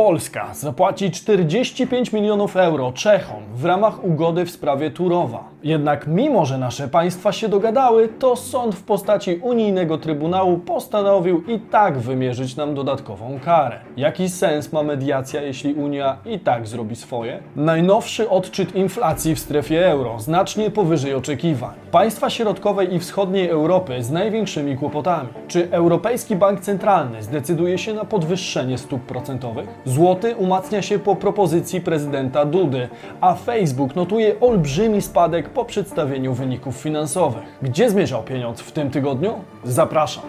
Polska zapłaci 45 milionów euro Czechom w ramach ugody w sprawie Turowa. Jednak mimo, że nasze państwa się dogadały, to sąd w postaci unijnego trybunału postanowił i tak wymierzyć nam dodatkową karę. Jaki sens ma mediacja, jeśli Unia i tak zrobi swoje? Najnowszy odczyt inflacji w strefie euro znacznie powyżej oczekiwań. Państwa środkowej i wschodniej Europy z największymi kłopotami. Czy Europejski Bank Centralny zdecyduje się na podwyższenie stóp procentowych? Złoty umacnia się po propozycji prezydenta Dudy, a Facebook notuje olbrzymi spadek po przedstawieniu wyników finansowych. Gdzie zmierzał pieniądz w tym tygodniu? Zapraszam.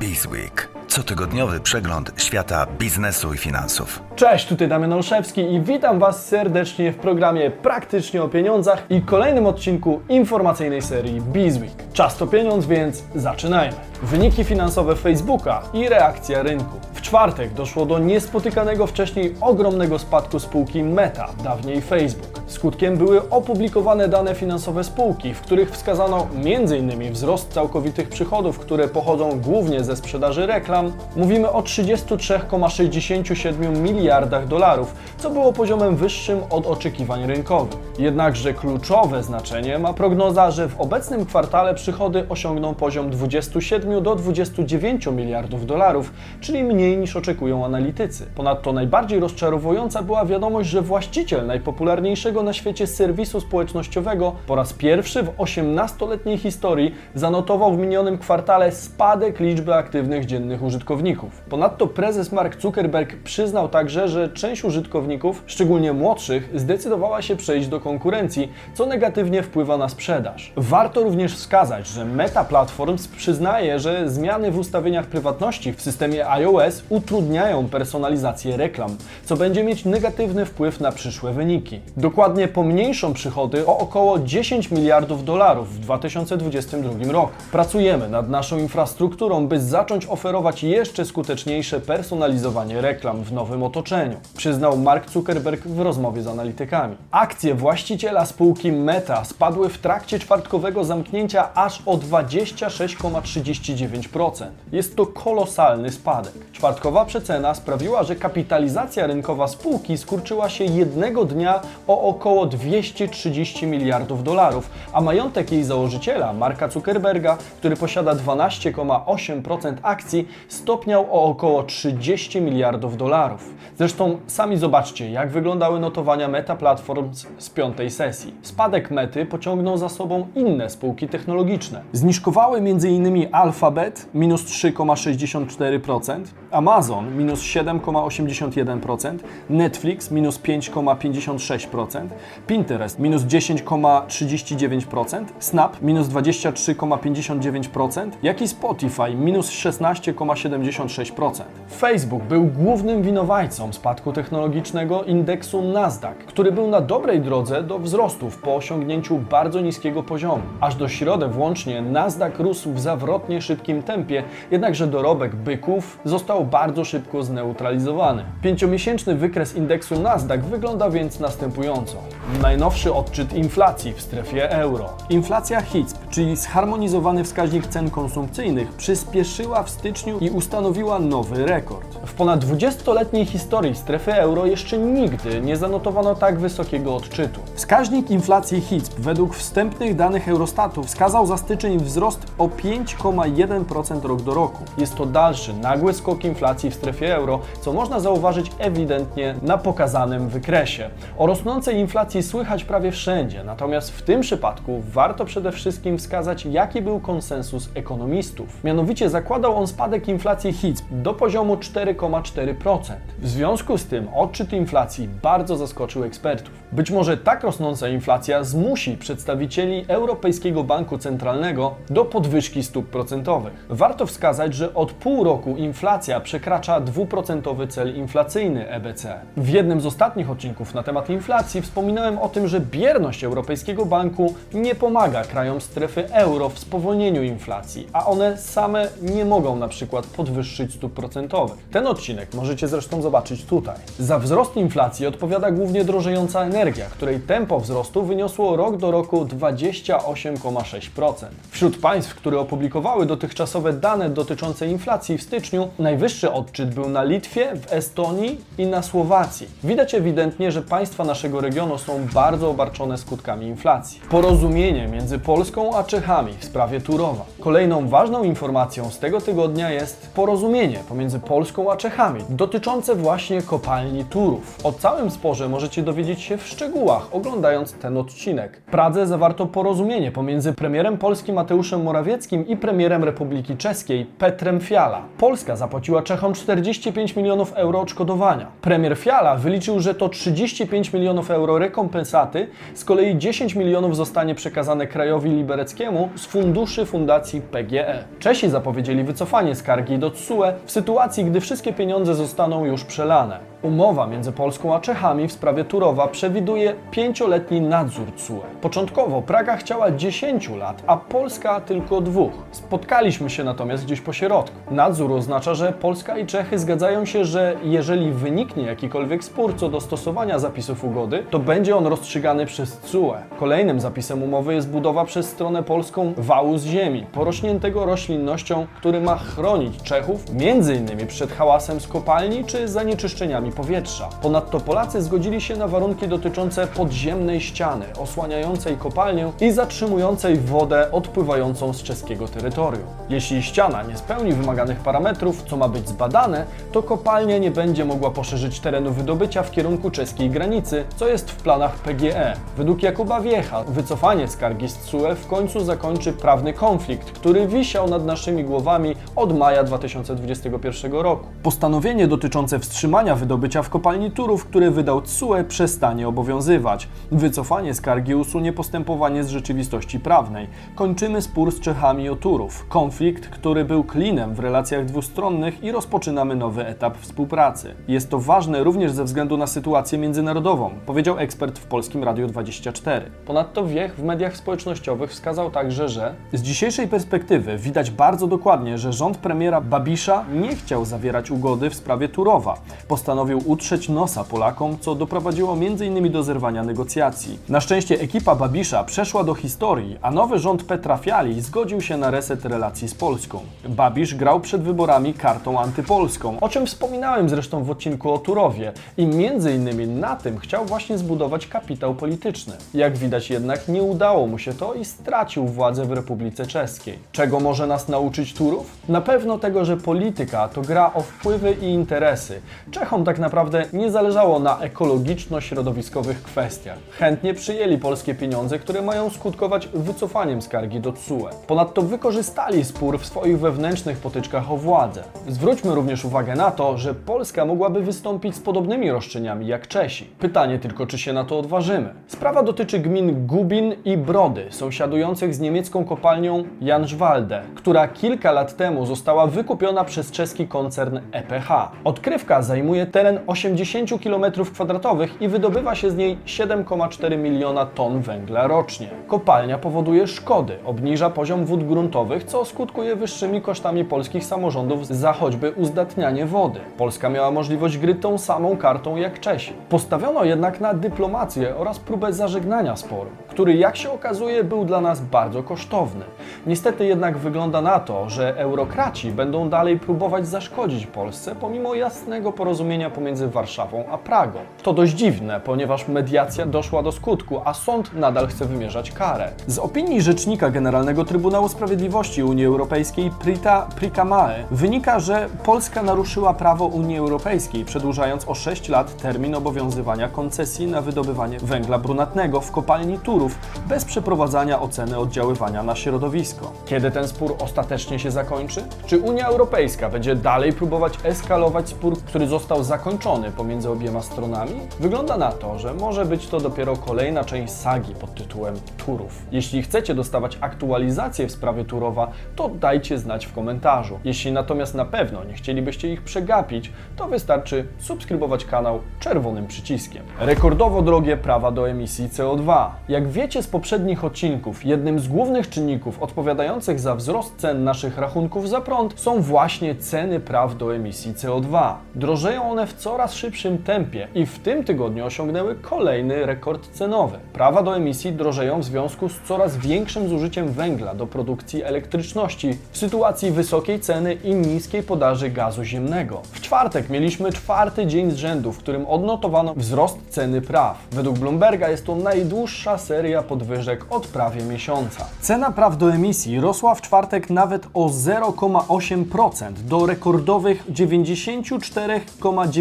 Bizweek. Cotygodniowy przegląd świata biznesu i finansów. Cześć, tutaj Damian Olszewski i witam Was serdecznie w programie Praktycznie o Pieniądzach i kolejnym odcinku informacyjnej serii Bizweek. Czas to pieniądz, więc zaczynajmy. Wyniki finansowe Facebooka i reakcja rynku. W czwartek doszło do niespotykanego wcześniej ogromnego spadku spółki Meta, dawniej Facebook. Skutkiem były opublikowane dane finansowe spółki, w których wskazano m.in. wzrost całkowitych przychodów, które pochodzą głównie ze sprzedaży reklam. Mówimy o 33,67 miliardach dolarów, co było poziomem wyższym od oczekiwań rynkowych. Jednakże kluczowe znaczenie ma prognoza, że w obecnym kwartale przychody osiągną poziom 27 do 29 miliardów dolarów, czyli mniej niż oczekują analitycy. Ponadto najbardziej rozczarowująca była wiadomość, że właściciel najpopularniejszego na świecie serwisu społecznościowego po raz pierwszy w 18-letniej historii zanotował w minionym kwartale spadek liczby aktywnych dziennych użytkowników. Ponadto prezes Mark Zuckerberg przyznał także, że część użytkowników, szczególnie młodszych, zdecydowała się przejść do konkurencji, co negatywnie wpływa na sprzedaż. Warto również wskazać, że Meta Platforms przyznaje, że zmiany w ustawieniach prywatności w systemie iOS utrudniają personalizację reklam, co będzie mieć negatywny wpływ na przyszłe wyniki. Dokładnie pomniejszą przychody o około 10 miliardów dolarów w 2022 roku. Pracujemy nad naszą infrastrukturą, by zacząć oferować jeszcze skuteczniejsze personalizowanie reklam w nowym otoczeniu, przyznał Mark Zuckerberg w rozmowie z analitykami. Akcje właściciela spółki Meta spadły w trakcie czwartkowego zamknięcia aż o 26,39%. Jest to kolosalny spadek. Czwartkowa przecena sprawiła, że kapitalizacja rynkowa spółki skurczyła się jednego dnia o około 230 miliardów dolarów, a majątek jej założyciela, Marka Zuckerberga, który posiada 12,8% akcji, stopniał o około 30 miliardów dolarów. Zresztą sami zobaczcie, jak wyglądały notowania Meta Platforms z piątej sesji. Spadek Mety pociągnął za sobą inne spółki technologiczne. Zniżkowały m.in. Alphabet minus 3,64%, Amazon minus 7,81%, Netflix minus 5,56%, Pinterest minus 10,39%, Snap minus 23,59%, jak i Spotify minus 16,76%. Facebook był głównym winowajcą spadku technologicznego indeksu Nasdaq, który był na dobrej drodze do wzrostów po osiągnięciu bardzo niskiego poziomu. Aż do środy włącznie Nasdaq rósł w zawrotnie szybkim tempie, jednakże dorobek byków został bardzo szybko zneutralizowany. Pięciomiesięczny wykres indeksu Nasdaq wygląda więc następująco. Najnowszy odczyt inflacji w strefie euro. Inflacja HICP, czyli zharmonizowany wskaźnik cen konsumpcyjnych, przyspieszyła w styczniu i ustanowiła nowy rekord. W ponad 20-letniej historii strefy euro jeszcze nigdy nie zanotowano tak wysokiego odczytu. Wskaźnik inflacji HICP według wstępnych danych Eurostatu wskazał za styczeń wzrost o 5,1% rok do roku. Jest to dalszy nagły skok inflacji w strefie euro, co można zauważyć ewidentnie na pokazanym wykresie. O rosnącej inflacji słychać prawie wszędzie, natomiast w tym przypadku warto przede wszystkim wskazać, jaki był konsensus ekonomistów. Mianowicie zakładał on spadek inflacji HICP do poziomu 4,4%. W związku z tym odczyt inflacji bardzo zaskoczył ekspertów. Być może tak rosnąca inflacja zmusi przedstawicieli Europejskiego Banku Centralnego do podwyżki stóp procentowych. Warto wskazać, że od pół roku inflacja przekracza 2% cel inflacyjny EBC. W jednym z ostatnich odcinków na temat inflacji wspominałem o tym, że bierność Europejskiego Banku nie pomaga krajom strefy euro w spowolnieniu inflacji, a one same nie mogą na przykład podwyższyć stóp procentowych. Ten odcinek możecie zresztą zobaczyć tutaj. Za wzrost inflacji odpowiada głównie drożejąca energia, której tempo wzrostu wyniosło rok do roku 28,6%. Wśród państw, które opublikowały dotychczasowe dane dotyczące inflacji w styczniu, najwyższy Wyższy odczyt był na Litwie, w Estonii i na Słowacji. Widać ewidentnie, że państwa naszego regionu są bardzo obarczone skutkami inflacji. Porozumienie między Polską a Czechami w sprawie Turowa. Kolejną ważną informacją z tego tygodnia jest porozumienie pomiędzy Polską a Czechami dotyczące właśnie kopalni Turów. O całym sporze możecie dowiedzieć się w szczegółach oglądając ten odcinek. W Pradze zawarto porozumienie pomiędzy premierem Polski Mateuszem Morawieckim i premierem Republiki Czeskiej Petrem Fiala. Polska zapłaciła Czechom 45 milionów euro odszkodowania. Premier Fiala wyliczył, że to 35 milionów euro rekompensaty, z kolei 10 milionów zostanie przekazane krajowi libereckiemu z funduszy fundacji PGE. Czesi zapowiedzieli wycofanie skargi do TSUE w sytuacji, gdy wszystkie pieniądze zostaną już przelane. Umowa między Polską a Czechami w sprawie Turowa przewiduje pięcioletni nadzór TSUE. Początkowo Praga chciała 10 lat, a Polska tylko dwóch. Spotkaliśmy się natomiast gdzieś po środku. Nadzór oznacza, że Polska i Czechy zgadzają się, że jeżeli wyniknie jakikolwiek spór co do stosowania zapisów ugody, to będzie on rozstrzygany przez TSUE. Kolejnym zapisem umowy jest budowa przez stronę polską wału z ziemi, porośniętego roślinnością, który ma chronić Czechów m.in. przed hałasem z kopalni czy zanieczyszczeniami powietrza. Ponadto Polacy zgodzili się na warunki dotyczące podziemnej ściany osłaniającej kopalnię i zatrzymującej wodę odpływającą z czeskiego terytorium. Jeśli ściana nie spełni wymaganych parametrów, co ma być zbadane, to kopalnia nie będzie mogła poszerzyć terenu wydobycia w kierunku czeskiej granicy, co jest w planach PGE. Według Jakuba Wiecha wycofanie skargi z TSUE w końcu zakończy prawny konflikt, który wisiał nad naszymi głowami od maja 2021 roku. Postanowienie dotyczące wstrzymania wydobycia w kopalni Turów, które wydał TSUE, przestanie obowiązywać. Wycofanie skargi usunie postępowanie z rzeczywistości prawnej. Kończymy spór z Czechami o Turów. Konflikt, który był klinem w relacjach dwustronnych i rozpoczynamy nowy etap współpracy. Jest to ważne również ze względu na sytuację międzynarodową, powiedział ekspert w Polskim Radiu 24. Ponadto Wiech w mediach społecznościowych wskazał także, że z dzisiejszej perspektywy widać bardzo dokładnie, że rząd premiera Babisza nie chciał zawierać ugody w sprawie Turowa. Postanowił utrzeć nosa Polakom, co doprowadziło m.in. do zerwania negocjacji. Na szczęście ekipa Babisza przeszła do historii, a nowy rząd Petra Fiali zgodził się na reset relacji z Polską. Babisz grał przed wyborami kartą antypolską, o czym wspominałem zresztą w odcinku o Turowie i m.in. na tym chciał właśnie zbudować kapitał polityczny. Jak widać jednak nie udało mu się to i stracił władzę w Republice Czeskiej. Czego może nas nauczyć Turów? Na pewno tego, że polityka to gra o wpływy i interesy. Czechom tak naprawdę nie zależało na ekologiczno-środowiskowych kwestiach. Chętnie przyjęli polskie pieniądze, które mają skutkować wycofaniem skargi do TSUE. Ponadto wykorzystali spór w swoich wewnętrznych potyczkach o władzę. Zwróćmy również uwagę na to, że Polska mogłaby wystąpić z podobnymi roszczeniami jak Czesi. Pytanie tylko, czy się na to odważymy. Sprawa dotyczy gmin Gubin i Brody, sąsiadujących z niemiecką kopalnią Janszwalde, która kilka lat temu została wykupiona przez czeski koncern EPH. Odkrywka zajmuje teren 80 km2 i wydobywa się z niej 7,4 miliona ton węgla rocznie. Kopalnia powoduje szkody, obniża poziom wód gruntowych, co skutkuje wyższymi kosztami polskich samorządów za choćby uzdatnianie wody. Polska miała możliwość gry tą samą kartą jak Czesi. Postawiono jednak na dyplomację oraz próbę zażegnania sporu, który jak się okazuje był dla nas bardzo kosztowny. Niestety jednak wygląda na to, że eurokraci będą dalej próbować zaszkodzić Polsce pomimo jasnego porozumienia pomiędzy Warszawą a Pragą. To dość dziwne, ponieważ mediacja doszła do skutku, a sąd nadal chce wymierzać karę. Z opinii Rzecznika Generalnego Trybunału Sprawiedliwości Unii Europejskiej Prita Prikamae wynika, że Polska naruszyła prawo Unii Europejskiej, przedłużając o 6 lat termin obowiązywania koncesji na wydobywanie węgla brunatnego w kopalni Turów bez przeprowadzania oceny oddziaływania na środowisko. Kiedy ten spór ostatecznie się zakończy? Czy Unia Europejska będzie dalej próbować eskalować spór, który został zakończony pomiędzy obiema stronami? Wygląda na to, że może być to dopiero kolejna część sagi pod tytułem Turów. Jeśli chcecie dostawać aktualizacje w sprawie Turowa, to dajcie znać w komentarzu. Jeśli natomiast na pewno nie chcielibyście ich przegapić, to wystarczy subskrybować kanał czerwonym przyciskiem. Rekordowo drogie prawa do emisji CO2. Jak wiecie z poprzednich odcinków, jednym z głównych czynników odpowiadających za wzrost cen naszych rachunków za prąd są właśnie ceny praw do emisji CO2. Drożeją one w coraz szybszym tempie i w tym tygodniu osiągnęły kolejny rekord cenowy. Prawa do emisji drożeją w związku z coraz większym zużyciem węgla do produkcji elektryczności w sytuacji wysokiej ceny i niskiej podaży gazu ziemnego. W czwartek mieliśmy czwarty dzień z rzędu, w którym odnotowano wzrost ceny praw. Według Bloomberga jest to najdłuższa seria podwyżek od prawie miesiąca. Cena praw do emisji rosła w czwartek nawet o 0,8% do rekordowych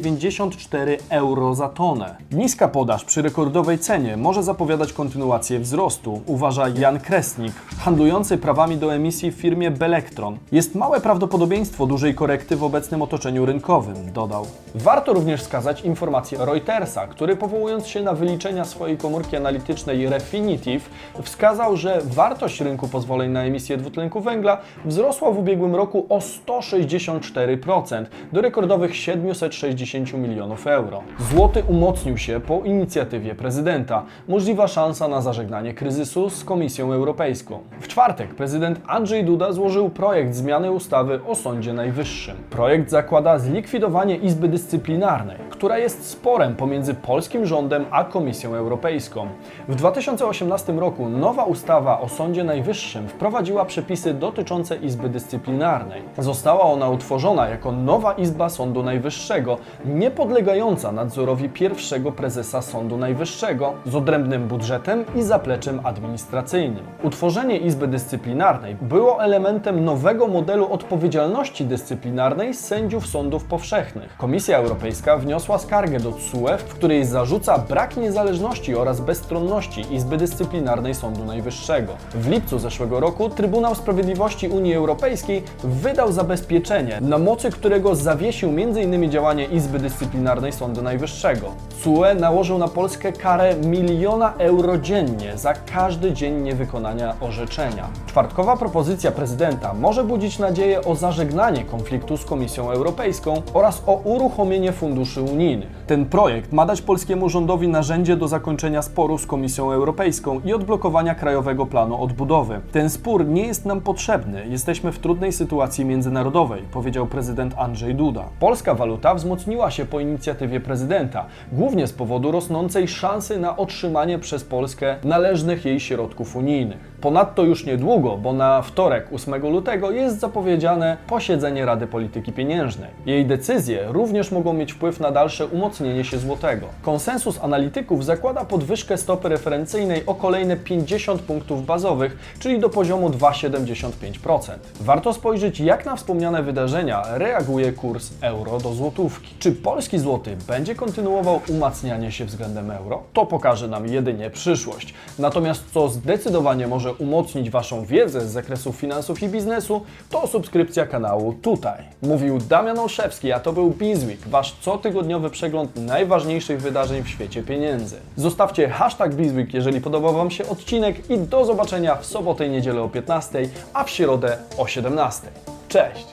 94,94 euro za tonę. Niska podaż przy rekordowej cenie może zapowiadać kontynuację wzrostu, uważa Jan Kresnik, handlujący prawami do emisji w firmie Belektron. Jest małe prawdopodobieństwo dużej korekty w obecnym otoczeniu rynkowym, dodał. Warto również wskazać informację Reutersa, który powołując się na wyliczenia swojej komórki analitycznej Refinitiv, wskazał, że wartość rynku pozwoleń na emisję dwutlenku węgla wzrosła w ubiegłym roku o 164% do rekordowych 760 milionów euro. Złoty umocnił się po inicjatywie prezydenta. Możliwa szansa na zażegnanie kryzysu z Komisją Europejską. W czwartek prezydent Andrzej Duda złożył projekt zmiany ustawy o Sądzie Najwyższym. Projekt zakłada zlikwidowanie Izby Dyscyplinarnej, która jest sporem pomiędzy polskim rządem a Komisją Europejską. W 2018 roku nowa ustawa o Sądzie Najwyższym wprowadziła przepisy dotyczące Izby Dyscyplinarnej. Została ona utworzona jako nowa Izba Sądu Najwyższego, niepodlegająca nadzorowi pierwszego prezesa Sądu Najwyższego, z odrębnym budżetem i zapleczem administracyjnym. Utworzenie Izby Dyscyplinarnej było elementem nowego modelu odpowiedzialności dyscyplinarnej sędziów sądów powszechnych. Komisja Europejska wniosła skargę do TSUE, w której zarzuca brak niezależności oraz bezstronności Izby Dyscyplinarnej Sądu Najwyższego. W lipcu zeszłego roku Trybunał Sprawiedliwości Unii Europejskiej wydał zabezpieczenie, na mocy którego zawiesił m.in. działanie Izby Dyscyplinarnej Sądu Najwyższego. TSUE nałożył na Polskę karę miliona euro dziennie za każdy dzień niewykonania orzeczenia. Czwartkowa propozycja prezydenta może budzić nadzieję o zażegnanie konfliktu z Komisją Europejską oraz o uruchomienie funduszy unijnych. Ten projekt ma dać polskiemu rządowi narzędzie do zakończenia sporu z Komisją Europejską i odblokowania Krajowego Planu Odbudowy. Ten spór nie jest nam potrzebny, jesteśmy w trudnej sytuacji międzynarodowej, powiedział prezydent Andrzej Duda. Polska waluta wzmocniła się po inicjatywie prezydenta, głównie z powodu rosnącej szansy na otrzymanie przez Polskę należnych jej środków unijnych. Ponadto już niedługo, bo na wtorek 8 lutego jest zapowiedziane posiedzenie Rady Polityki Pieniężnej. Jej decyzje również mogą mieć wpływ na dalsze umocnienie się złotego. Konsensus analityków zakłada podwyżkę stopy referencyjnej o kolejne 50 punktów bazowych, czyli do poziomu 2,75%. Warto spojrzeć, jak na wspomniane wydarzenia reaguje kurs euro do złotówki. Czy polski złoty będzie kontynuował umacnianie się względem euro? To pokaże nam jedynie przyszłość. Natomiast co zdecydowanie może umocnić Waszą wiedzę z zakresu finansów i biznesu, to subskrypcja kanału tutaj. Mówił Damian Olszewski, a to był Bizweek, Wasz cotygodniowy przegląd najważniejszych wydarzeń w świecie pieniędzy. Zostawcie hashtag Bizweek, jeżeli podobał Wam się odcinek i do zobaczenia w sobotę i niedzielę o 15, a w środę o 17. Cześć!